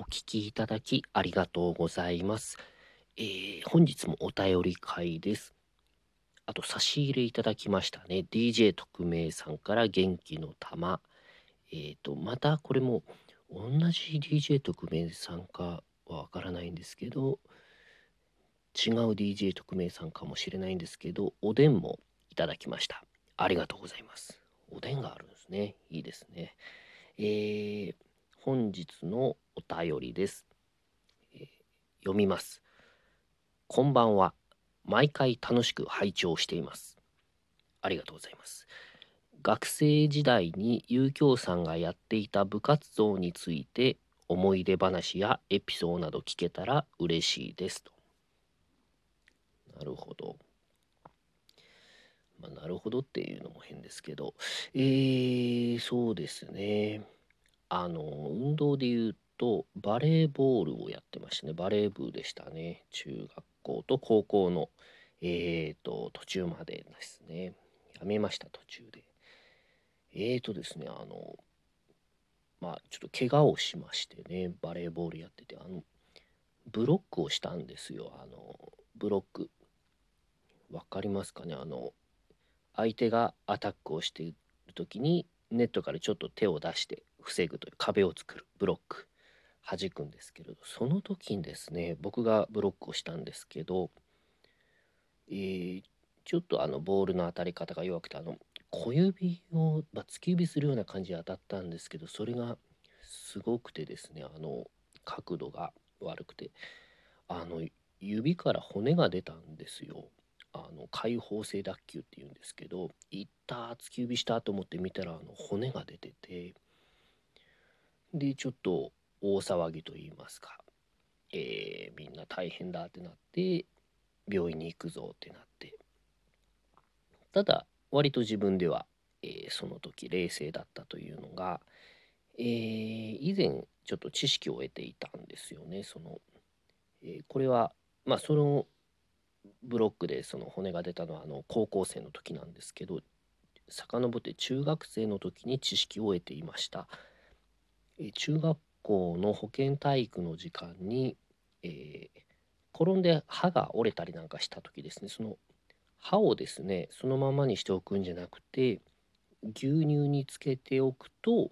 お聞きいただきありがとうございます。えー、本日もお便り会です。あと差し入れいただきましたね。DJ 特命さんから元気の玉。えっ、ー、と、またこれも同じ DJ 特命さんかはわからないんですけど、違う DJ 特命さんかもしれないんですけど、おでんもいただきました。ありがとうございます。おでんがあるんですね。いいですね。えー、本日のお便りです、えー、読みます。こんばんは。毎回楽しく拝聴しています。ありがとうございます。学生時代に遊興さんがやっていた部活動について思い出話やエピソードなど聞けたら嬉しいですと。なるほど。まあ、なるほどっていうのも変ですけど、えー、そうですね。あの、運動で言うと、バレーボールをやってましたね。バレー部でしたね。中学校と高校の、えーと、途中までですね。やめました、途中で。えーとですね、あの、まあ、ちょっと怪我をしましてね、バレーボールやってて、あの、ブロックをしたんですよ。あの、ブロック。わかりますかね？あの、相手がアタックをしている時にネットからちょっと手を出して防ぐという壁を作るブロック弾くんですけれどその時にですね僕がブロックをしたんですけど、えー、ちょっとあのボールの当たり方が弱くてあの小指を、まあ、突き指するような感じで当たったんですけどそれがすごくてですねあの角度が悪くてあの指から骨が出たんですよ。あの開放性脱臼っていうんですけど「いった突き指した」と思って見たらあの骨が出ててでちょっと大騒ぎと言いますか、えー、みんな大変だってなって病院に行くぞってなって。ただ割と自分では、えー、その時冷静だったというのが、えー、以前ちょっと知識を得ていたんですよね。その、えこれはまあそのブロックでその骨が出たのはあの高校生の時なんですけど遡って中学生の時に知識を得ていました。え中学校の保健体育の時間に、えー、転んで歯が折れたりなんかした時ですね。その歯をですねそのままにしておくんじゃなくて牛乳につけておくと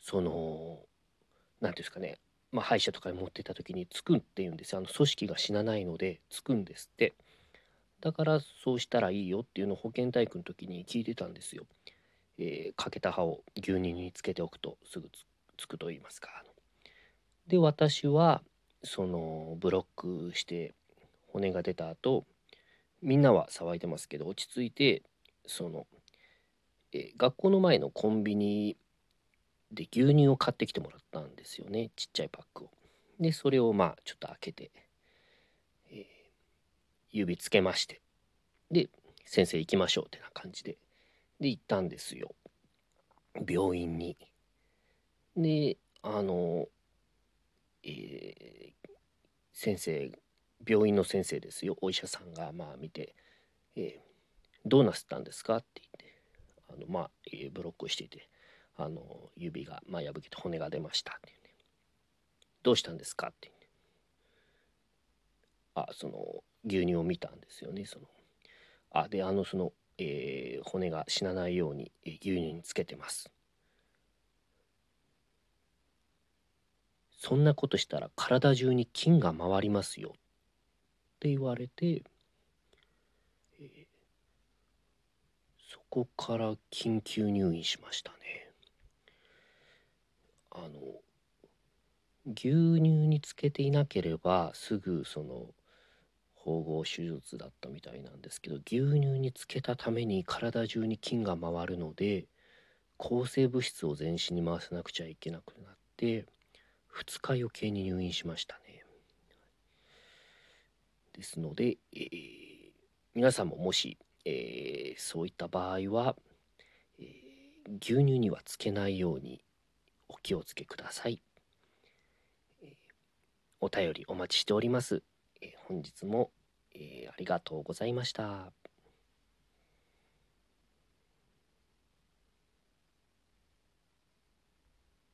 その何ていうんですかねまあ、歯医者とかに持ってた時につくっていうんですあの組織が死なないのでつくんですって。だからそうしたらいいよっていうのを保健体育の時に聞いてたんですよ。えー、欠けた歯を牛乳につけておくとすぐつつくと言いますか。で私はそのブロックして骨が出た後みんなは騒いでますけど落ち着いてその、え、学校の前のコンビニで牛乳を買ってきてもらったんですよねちっちゃいパックを。でそれをまあちょっと開けてえ指つけましてで先生行きましょうってな感じでで行ったんですよ病院に。であのえー、先生病院の先生ですよお医者さんがまあ見て「えー、どうなすったんですか?」って言ってあのまあ、えー、ブロックしていてあの指が、まあ、破けて骨が出ましたって言って、どうしたんですか?」って言ってあその牛乳を見たんですよねそのあであのその、えー、骨が死なないように、えー、牛乳につけてますそんなことしたら体中に菌が回りますよって言われて、えー、そこから緊急入院しましたね。あの牛乳につけていなければすぐその縫合手術だったみたいなんですけど牛乳につけたために体中に菌が回るので抗生物質を全身に回さなくちゃいけなくなって2日余計に入院しましたね。ですので、えー、皆さんももし、えー、そういった場合は、えー、牛乳にはつけないようにお気をつけください。お便りお待ちしております。え本日もえ、ありがとうございました。